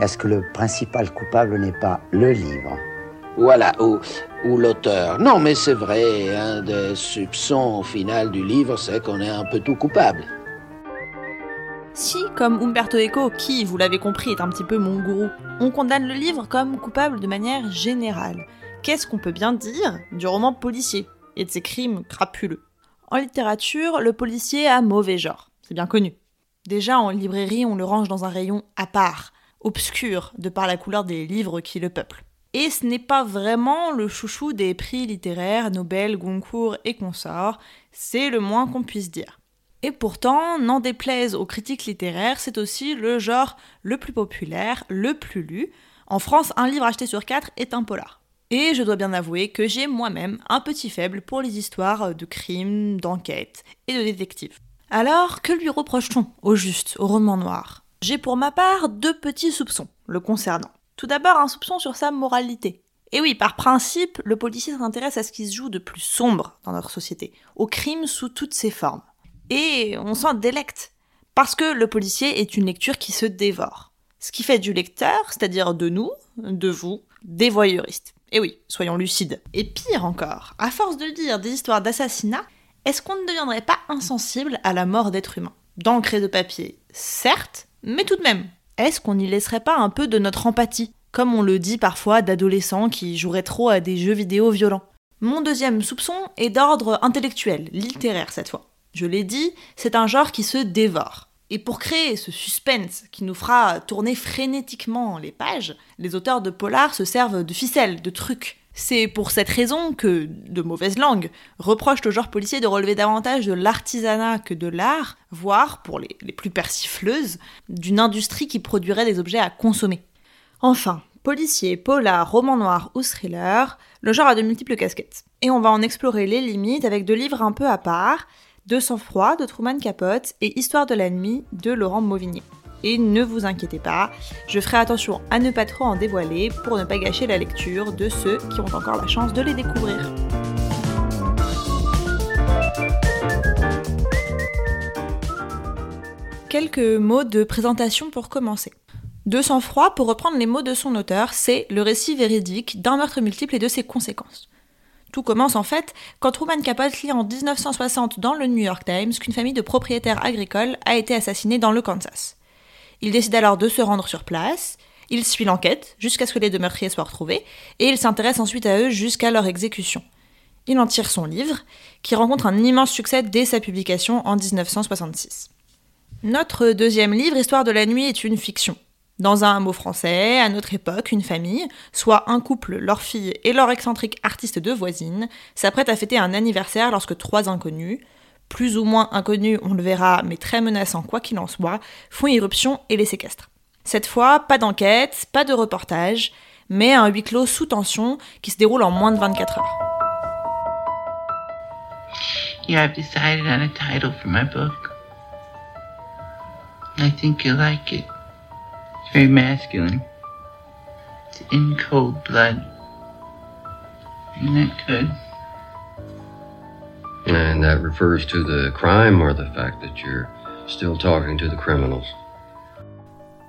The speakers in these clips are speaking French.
Est-ce que le principal coupable n'est pas le livre Voilà, ou, ou l'auteur. Non, mais c'est vrai, un des soupçons au final du livre, c'est qu'on est un peu tout coupable. Si, comme Umberto Eco, qui, vous l'avez compris, est un petit peu mon gourou, on condamne le livre comme coupable de manière générale. Qu'est-ce qu'on peut bien dire du roman policier et de ses crimes crapuleux En littérature, le policier a mauvais genre, c'est bien connu. Déjà en librairie, on le range dans un rayon à part, obscur de par la couleur des livres qui le peuplent. Et ce n'est pas vraiment le chouchou des prix littéraires, Nobel, Goncourt et consorts, c'est le moins qu'on puisse dire. Et pourtant, n'en déplaise aux critiques littéraires, c'est aussi le genre le plus populaire, le plus lu. En France, un livre acheté sur quatre est un polar. Et je dois bien avouer que j'ai moi-même un petit faible pour les histoires de crimes, d'enquêtes et de détectives. Alors, que lui reproche-t-on au juste au roman noir? J'ai pour ma part deux petits soupçons le concernant. Tout d'abord, un soupçon sur sa moralité. Et oui, par principe, le policier s'intéresse à ce qui se joue de plus sombre dans notre société, au crime sous toutes ses formes. Et on s'en délecte, parce que le policier est une lecture qui se dévore. Ce qui fait du lecteur, c'est-à-dire de nous, de vous, des voyeuristes. Et oui, soyons lucides. Et pire encore, à force de lire des histoires d'assassinats, est-ce qu'on ne deviendrait pas insensible à la mort d'êtres humains? D'encre et de papier, certes, mais tout de même, est-ce qu'on n'y laisserait pas un peu de notre empathie? Comme on le dit parfois d'adolescents qui joueraient trop à des jeux vidéo violents. Mon deuxième soupçon est d'ordre intellectuel, littéraire cette fois. Je l'ai dit, c'est un genre qui se dévore. Et pour créer ce suspense qui nous fera tourner frénétiquement les pages, les auteurs de polar se servent de ficelles, de trucs, c'est pour cette raison que, de mauvaise langue, reprochent au genre policier de relever davantage de l'artisanat que de l'art, voire, pour les, plus persifleuses, d'une industrie qui produirait des objets à consommer. Enfin, policier, polar, roman noir ou thriller, le genre a de multiples casquettes. Et on va en explorer les limites avec deux livres un peu à part, De sang-froid de Truman Capote et Histoire de nuit de Laurent Mauvigny. Et ne vous inquiétez pas, je ferai attention à ne pas trop en dévoiler pour ne pas gâcher la lecture de ceux qui ont encore la chance de les découvrir. Quelques mots de présentation pour commencer. De sang-froid, pour reprendre les mots de son auteur, c'est le récit véridique d'un meurtre multiple et de ses conséquences. Tout commence en fait quand Truman Capote lit en 1960 dans le New York Times qu'une famille de propriétaires agricoles a été assassinée dans le Kansas. Il décide alors de se rendre sur place, il suit l'enquête jusqu'à ce que les deux meurtriers soient retrouvés, et il s'intéresse ensuite à eux jusqu'à leur exécution. Il en tire son livre, qui rencontre un immense succès dès sa publication en 1966. Notre deuxième livre, Histoire de la nuit, est une fiction. Dans un mot français, à notre époque, une famille, soit un couple, leur fille et leur excentrique artiste de voisine, s'apprête à fêter un anniversaire lorsque trois inconnus, plus ou moins inconnus, on le verra, mais très menaçants quoi qu'il en soit, font irruption et les séquestrent. Cette fois, pas d'enquête, pas de reportage, mais un huis clos sous tension qui se déroule en moins de 24 heures. Have decided on a title for my book. I think you like it. Very masculine? It's in cold blood. Isn't that good? And that refers to the crime or the fact that you're still talking to the criminals.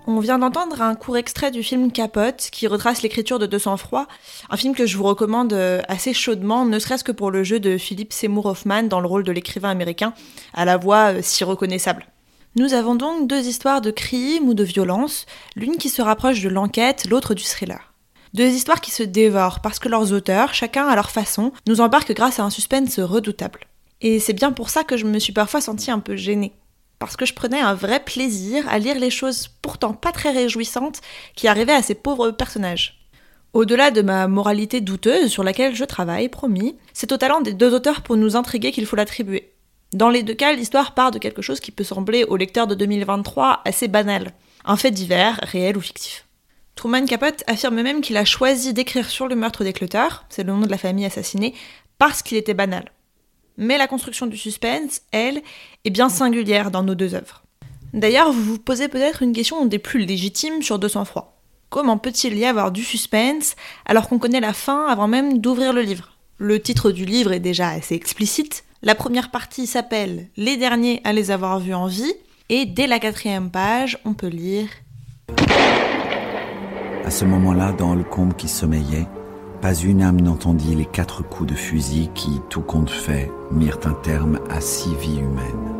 On vient d'entendre un court extrait du film Capote qui retrace l'écriture de 200 froid, un film que je vous recommande euh, assez chaudement, ne serait-ce que pour le jeu de Philippe Seymour Hoffman dans le rôle de l'écrivain américain, à la voix euh, si reconnaissable. Nous avons donc deux histoires de crime ou de violence, l'une qui se rapproche de l'enquête, l'autre du thriller. Deux histoires qui se dévorent parce que leurs auteurs, chacun à leur façon, nous embarquent grâce à un suspense redoutable. Et c'est bien pour ça que je me suis parfois sentie un peu gênée. Parce que je prenais un vrai plaisir à lire les choses pourtant pas très réjouissantes qui arrivaient à ces pauvres personnages. Au-delà de ma moralité douteuse sur laquelle je travaille, promis, c'est au talent des deux auteurs pour nous intriguer qu'il faut l'attribuer. Dans les deux cas, l'histoire part de quelque chose qui peut sembler au lecteur de 2023 assez banal, un fait divers, réel ou fictif. Truman Capote affirme même qu'il a choisi d'écrire sur le meurtre des Clutter, c'est le nom de la famille assassinée, parce qu'il était banal. Mais la construction du suspense, elle, est bien singulière dans nos deux œuvres. D'ailleurs, vous vous posez peut-être une question des plus légitimes sur 200 froid. Comment peut-il y avoir du suspense alors qu'on connaît la fin avant même d'ouvrir le livre? Le titre du livre est déjà assez explicite. La première partie s'appelle Les derniers à les avoir vus en vie, et dès la quatrième page, on peut lire À ce moment-là, dans le combe qui sommeillait, pas une âme n'entendit les quatre coups de fusil qui, tout compte fait, mirent un terme à six vies humaines.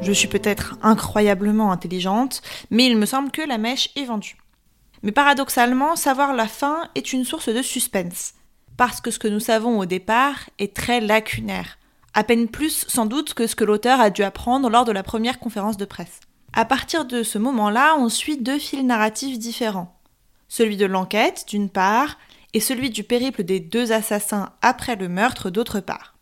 Je suis peut-être incroyablement intelligente, mais il me semble que la mèche est vendue. Mais paradoxalement, savoir la fin est une source de suspense, parce que ce que nous savons au départ est très lacunaire, à peine plus sans doute que ce que l'auteur a dû apprendre lors de la première conférence de presse. À partir de ce moment-là, on suit deux fils narratifs différents. Celui de l'enquête, d'une part, et celui du périple des deux assassins après le meurtre, d'autre part.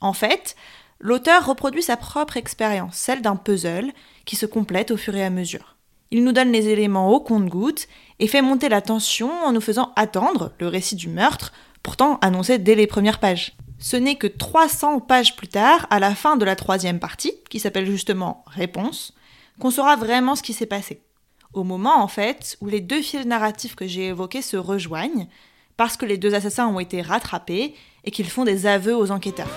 En fait, l'auteur reproduit sa propre expérience, celle d'un puzzle, qui se complète au fur et à mesure. Il nous donne les éléments au compte-gouttes et fait monter la tension en nous faisant attendre le récit du meurtre, pourtant annoncé dès les premières pages. Ce n'est que 300 pages plus tard, à la fin de la troisième partie, qui s'appelle justement Réponse, qu'on saura vraiment ce qui s'est passé. Au moment, en fait, où les deux fils narratifs que j'ai évoqués se rejoignent, parce que les deux assassins ont été rattrapés et qu'ils font des aveux aux enquêteurs.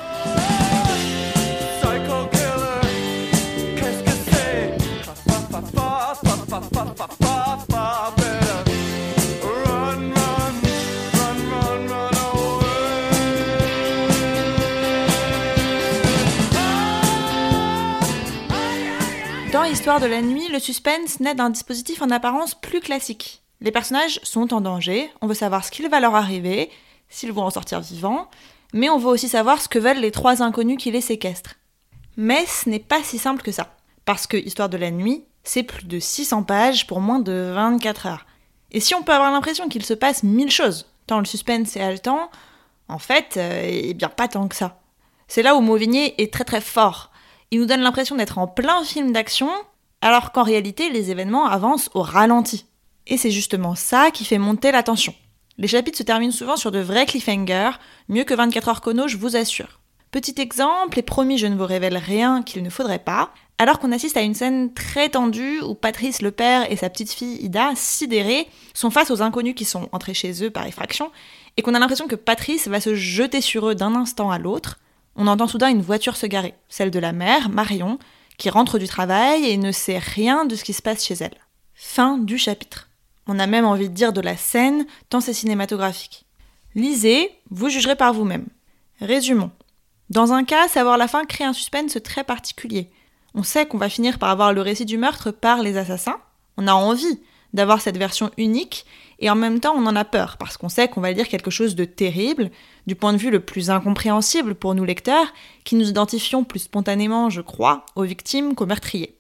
Dans Histoire de la nuit, le suspense naît d'un dispositif en apparence plus classique. Les personnages sont en danger, on veut savoir ce qu'il va leur arriver, s'ils vont en sortir vivants, mais on veut aussi savoir ce que veulent les trois inconnus qui les séquestrent. Mais ce n'est pas si simple que ça, parce que Histoire de la nuit, c'est plus de 600 pages pour moins de 24 heures. Et si on peut avoir l'impression qu'il se passe mille choses, tant le suspense est haletant, en fait, euh, eh bien pas tant que ça. C'est là où Mauvigné est très très fort. Il nous donne l'impression d'être en plein film d'action, alors qu'en réalité les événements avancent au ralenti. Et c'est justement ça qui fait monter la tension. Les chapitres se terminent souvent sur de vrais cliffhangers, mieux que 24 heures chrono, je vous assure. Petit exemple, et promis je ne vous révèle rien qu'il ne faudrait pas, alors qu'on assiste à une scène très tendue où Patrice le père et sa petite fille Ida, sidérés, sont face aux inconnus qui sont entrés chez eux par effraction, et qu'on a l'impression que Patrice va se jeter sur eux d'un instant à l'autre, on entend soudain une voiture se garer, celle de la mère, Marion, qui rentre du travail et ne sait rien de ce qui se passe chez elle. Fin du chapitre. On a même envie de dire de la scène, tant c'est cinématographique. Lisez, vous jugerez par vous-même. Résumons. Dans un cas, savoir la fin crée un suspense très particulier. On sait qu'on va finir par avoir le récit du meurtre par les assassins. On a envie d'avoir cette version unique, et en même temps on en a peur, parce qu'on sait qu'on va lire quelque chose de terrible, du point de vue le plus incompréhensible pour nous lecteurs, qui nous identifions plus spontanément, je crois, aux victimes qu'aux meurtriers.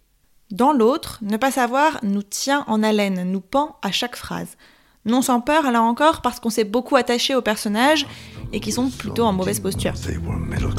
Dans l'autre, ne pas savoir nous tient en haleine, nous pend à chaque phrase. Non sans peur, là encore, parce qu'on s'est beaucoup attaché aux personnages et qui sont plutôt en mauvaise posture. Were middle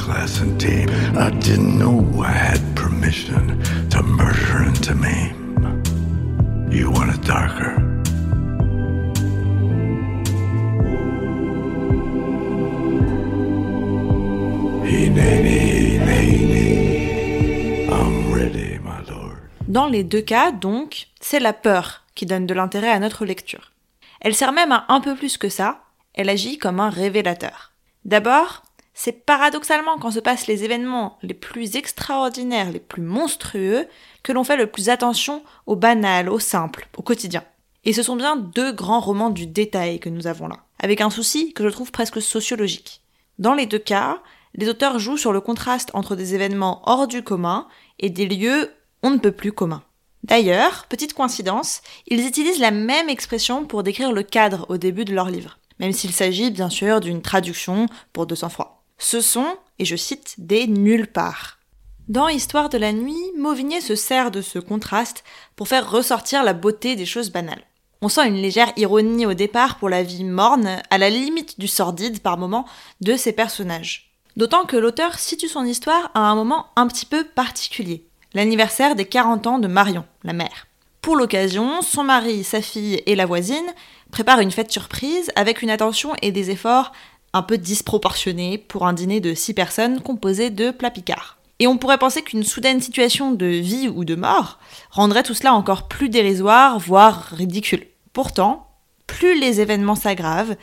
Dans les deux cas, donc, c'est la peur qui donne de l'intérêt à notre lecture. Elle sert même à un peu plus que ça, elle agit comme un révélateur. D'abord, c'est paradoxalement quand se passent les événements les plus extraordinaires, les plus monstrueux, que l'on fait le plus attention au banal, au simple, au quotidien. Et ce sont bien deux grands romans du détail que nous avons là, avec un souci que je trouve presque sociologique. Dans les deux cas, les auteurs jouent sur le contraste entre des événements hors du commun et des lieux on ne peut plus communs. D'ailleurs, petite coïncidence, ils utilisent la même expression pour décrire le cadre au début de leur livre, même s'il s'agit bien sûr d'une traduction pour deux sang froid. Ce sont, et je cite, des nulle part. Dans Histoire de la nuit, Mauvigné se sert de ce contraste pour faire ressortir la beauté des choses banales. On sent une légère ironie au départ pour la vie morne, à la limite du sordide par moment, de ces personnages. D'autant que l'auteur situe son histoire à un moment un petit peu particulier l'anniversaire des 40 ans de Marion, la mère. Pour l'occasion, son mari, sa fille et la voisine préparent une fête surprise avec une attention et des efforts un peu disproportionnés pour un dîner de 6 personnes composé de plats picards. Et on pourrait penser qu'une soudaine situation de vie ou de mort rendrait tout cela encore plus dérisoire, voire ridicule. Pourtant, plus les événements s'aggravent,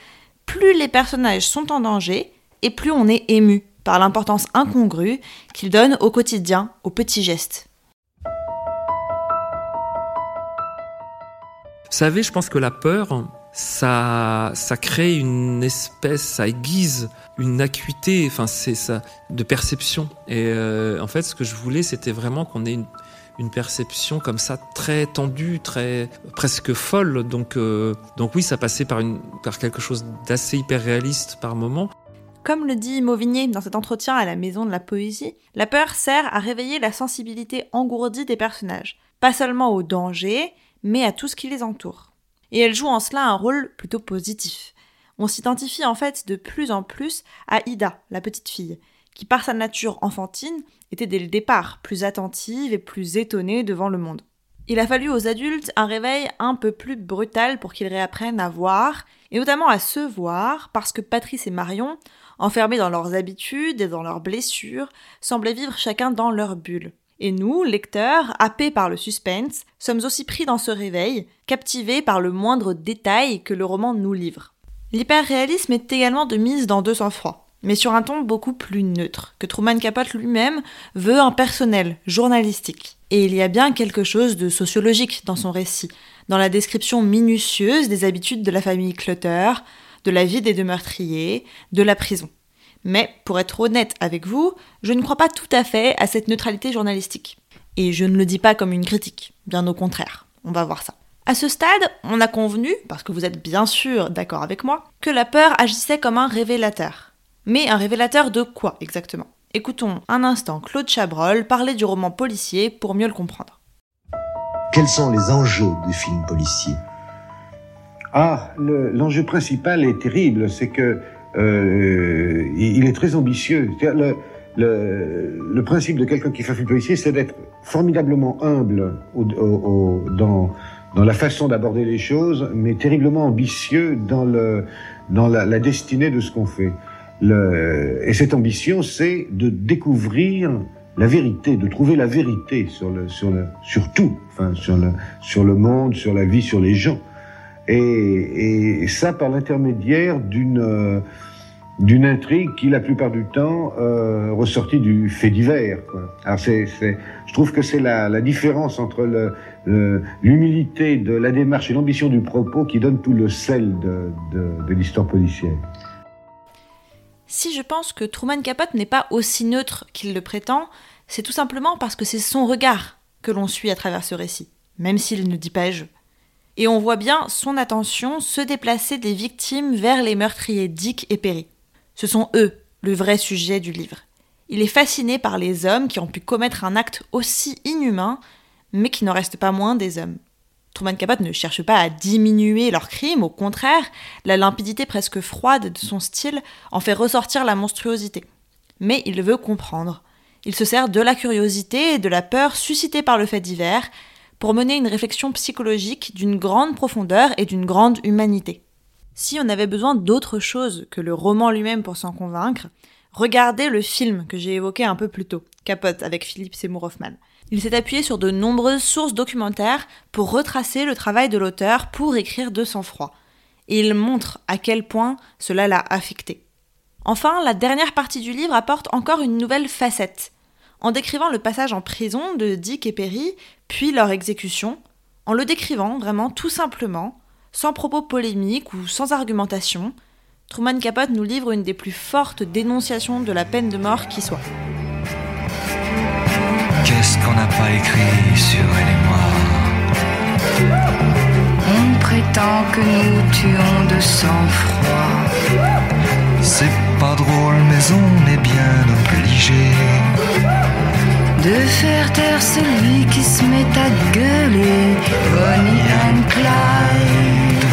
plus les personnages sont en danger et plus on est ému par l'importance incongrue qu'ils donnent au quotidien, aux petits gestes. Vous savez, je pense que la peur, ça, ça crée une espèce, ça aiguise une acuité, enfin c'est ça, de perception. Et euh, en fait, ce que je voulais, c'était vraiment qu'on ait une, une perception comme ça très tendue, très presque folle. Donc, euh, donc oui, ça passait par, une, par quelque chose d'assez hyper réaliste par moment. Comme le dit Mauvigné dans cet entretien à la Maison de la Poésie, la peur sert à réveiller la sensibilité engourdie des personnages, pas seulement au danger, mais à tout ce qui les entoure. Et elle joue en cela un rôle plutôt positif. On s'identifie en fait de plus en plus à Ida, la petite fille, qui par sa nature enfantine était dès le départ plus attentive et plus étonnée devant le monde. Il a fallu aux adultes un réveil un peu plus brutal pour qu'ils réapprennent à voir, et notamment à se voir, parce que Patrice et Marion, enfermés dans leurs habitudes et dans leurs blessures, semblaient vivre chacun dans leur bulle. Et nous, lecteurs, happés par le suspense, sommes aussi pris dans ce réveil, captivés par le moindre détail que le roman nous livre. L'hyperréalisme est également de mise dans Deux sang-froid mais sur un ton beaucoup plus neutre, que Truman Capote lui-même veut impersonnel, journalistique. Et il y a bien quelque chose de sociologique dans son récit, dans la description minutieuse des habitudes de la famille Clutter, de la vie des deux meurtriers, de la prison. Mais, pour être honnête avec vous, je ne crois pas tout à fait à cette neutralité journalistique. Et je ne le dis pas comme une critique, bien au contraire. On va voir ça. À ce stade, on a convenu, parce que vous êtes bien sûr d'accord avec moi, que la peur agissait comme un révélateur. Mais un révélateur de quoi exactement? Écoutons un instant Claude Chabrol parler du roman policier pour mieux le comprendre. Quels sont les enjeux du film policier? Ah, l'enjeu principal est terrible, c'est que euh, il est très ambitieux. Le, principe de quelqu'un qui fait un film policier, c'est d'être formidablement humble dans, la façon d'aborder les choses, mais terriblement ambitieux dans, la, destinée de ce qu'on fait. Et cette ambition, c'est de découvrir la vérité, de trouver la vérité sur le, sur le, sur tout, enfin sur le, sur le monde, sur la vie, sur les gens. Et, et ça par l'intermédiaire d'une d'une intrigue qui, la plupart du temps, euh, ressortit du fait divers. Quoi. Alors c'est, c'est, je trouve que c'est la, la différence entre le, l'humilité de la démarche et l'ambition du propos qui donne tout le sel de, de, de l'histoire policière. Si je pense que Truman Capote n'est pas aussi neutre qu'il le prétend, c'est tout simplement parce que c'est son regard que l'on suit à travers ce récit, même s'il ne dit pas je. Et on voit bien son attention se déplacer des victimes vers les meurtriers Dick et Perry. Ce sont eux le vrai sujet du livre. Il est fasciné par les hommes qui ont pu commettre un acte aussi inhumain, mais qui n'en restent pas moins des hommes. Truman Capote ne cherche pas à diminuer leurs crimes, au contraire, la limpidité presque froide de son style en fait ressortir la monstruosité. Mais il veut comprendre. Il se sert de la curiosité et de la peur suscitée par le fait divers pour mener une réflexion psychologique d'une grande profondeur et d'une grande humanité. Si on avait besoin d'autre chose que le roman lui-même pour s'en convaincre, regardez le film que j'ai évoqué un peu plus tôt, Capote avec Philippe Seymour Hoffman. Il s'est appuyé sur de nombreuses sources documentaires pour retracer le travail de l'auteur pour écrire de sang-froid. Et il montre à quel point cela l'a affecté. Enfin, la dernière partie du livre apporte encore une nouvelle facette. En décrivant le passage en prison de Dick et Perry, puis leur exécution, en le décrivant vraiment tout simplement, sans propos polémiques ou sans argumentation, Truman Capote nous livre une des plus fortes dénonciations de la peine de mort qui soit. Qu'est-ce qu'on n'a pas écrit sur elle et moi On prétend que nous tuons de sang-froid. C'est pas drôle, mais on est bien obligé de faire taire celui qui se met à gueuler. Bonnie and Clyde.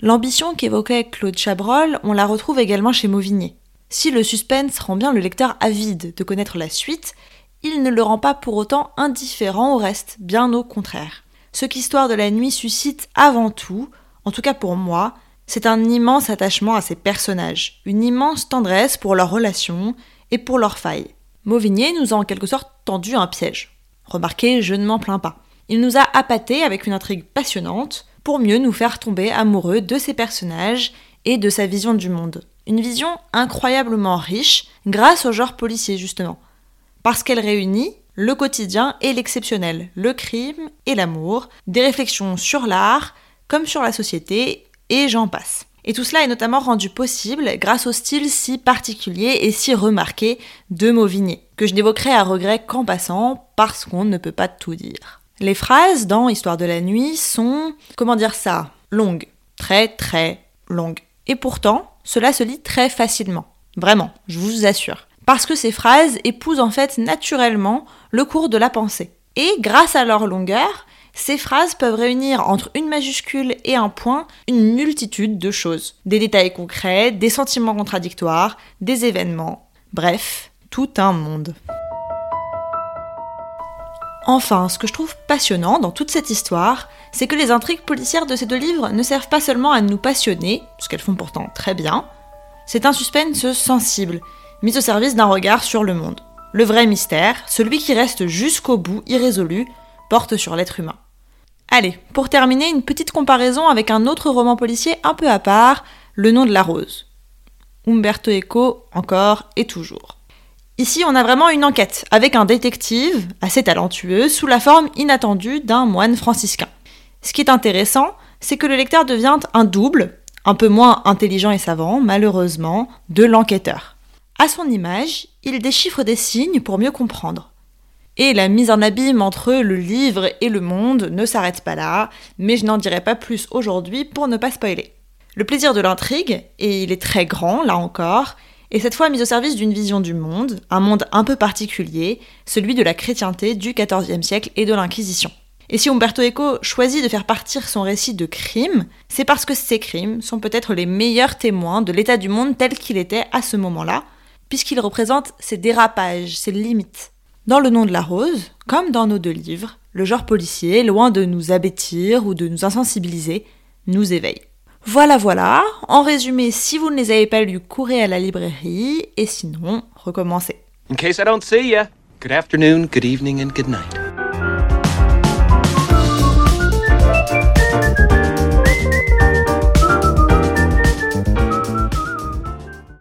L'ambition qu'évoquait Claude Chabrol, on la retrouve également chez Mauvigné. Si le suspense rend bien le lecteur avide de connaître la suite, il ne le rend pas pour autant indifférent au reste, bien au contraire. Ce qu'Histoire de la nuit suscite avant tout, en tout cas pour moi, c'est un immense attachement à ces personnages, une immense tendresse pour leurs relations et pour leurs failles. Mauvigné nous a en quelque sorte tendu un piège. Remarquez, je ne m'en plains pas. Il nous a appâtés avec une intrigue passionnante, pour mieux nous faire tomber amoureux de ses personnages et de sa vision du monde. Une vision incroyablement riche grâce au genre policier justement, parce qu'elle réunit le quotidien et l'exceptionnel, le crime et l'amour, des réflexions sur l'art comme sur la société, et j'en passe. Et tout cela est notamment rendu possible grâce au style si particulier et si remarqué de Mauvigné, que je n'évoquerai à regret qu'en passant, parce qu'on ne peut pas tout dire. Les phrases dans Histoire de la nuit sont, comment dire ça, longues, très très longues. Et pourtant, cela se lit très facilement. Vraiment, je vous assure. Parce que ces phrases épousent en fait naturellement le cours de la pensée. Et grâce à leur longueur, ces phrases peuvent réunir entre une majuscule et un point une multitude de choses. Des détails concrets, des sentiments contradictoires, des événements. Bref, tout un monde. Enfin, ce que je trouve passionnant dans toute cette histoire, c'est que les intrigues policières de ces deux livres ne servent pas seulement à nous passionner, ce qu'elles font pourtant très bien, c'est un suspense sensible, mis au service d'un regard sur le monde. Le vrai mystère, celui qui reste jusqu'au bout irrésolu, porte sur l'être humain. Allez, pour terminer, une petite comparaison avec un autre roman policier un peu à part, Le nom de la rose. Umberto Eco, encore et toujours. Ici, on a vraiment une enquête, avec un détective, assez talentueux, sous la forme inattendue d'un moine franciscain. Ce qui est intéressant, c'est que le lecteur devient un double, un peu moins intelligent et savant, malheureusement, de l'enquêteur. À son image, il déchiffre des signes pour mieux comprendre. Et la mise en abîme entre le livre et le monde ne s'arrête pas là, mais je n'en dirai pas plus aujourd'hui pour ne pas spoiler. Le plaisir de l'intrigue, et il est très grand là encore, est cette fois mis au service d'une vision du monde, un monde un peu particulier, celui de la chrétienté du XIVe siècle et de l'Inquisition. Et si Umberto Eco choisit de faire partir son récit de crimes, c'est parce que ces crimes sont peut-être les meilleurs témoins de l'état du monde tel qu'il était à ce moment-là, puisqu'ils représentent ses dérapages, ses limites. Dans Le nom de la rose, comme dans nos deux livres, le genre policier, loin de nous abêtir ou de nous insensibiliser, nous éveille. Voilà, voilà. En résumé, si vous ne les avez pas lus, courez à la librairie et sinon, recommencez. In case I don't see ya, good afternoon, good evening, and good night.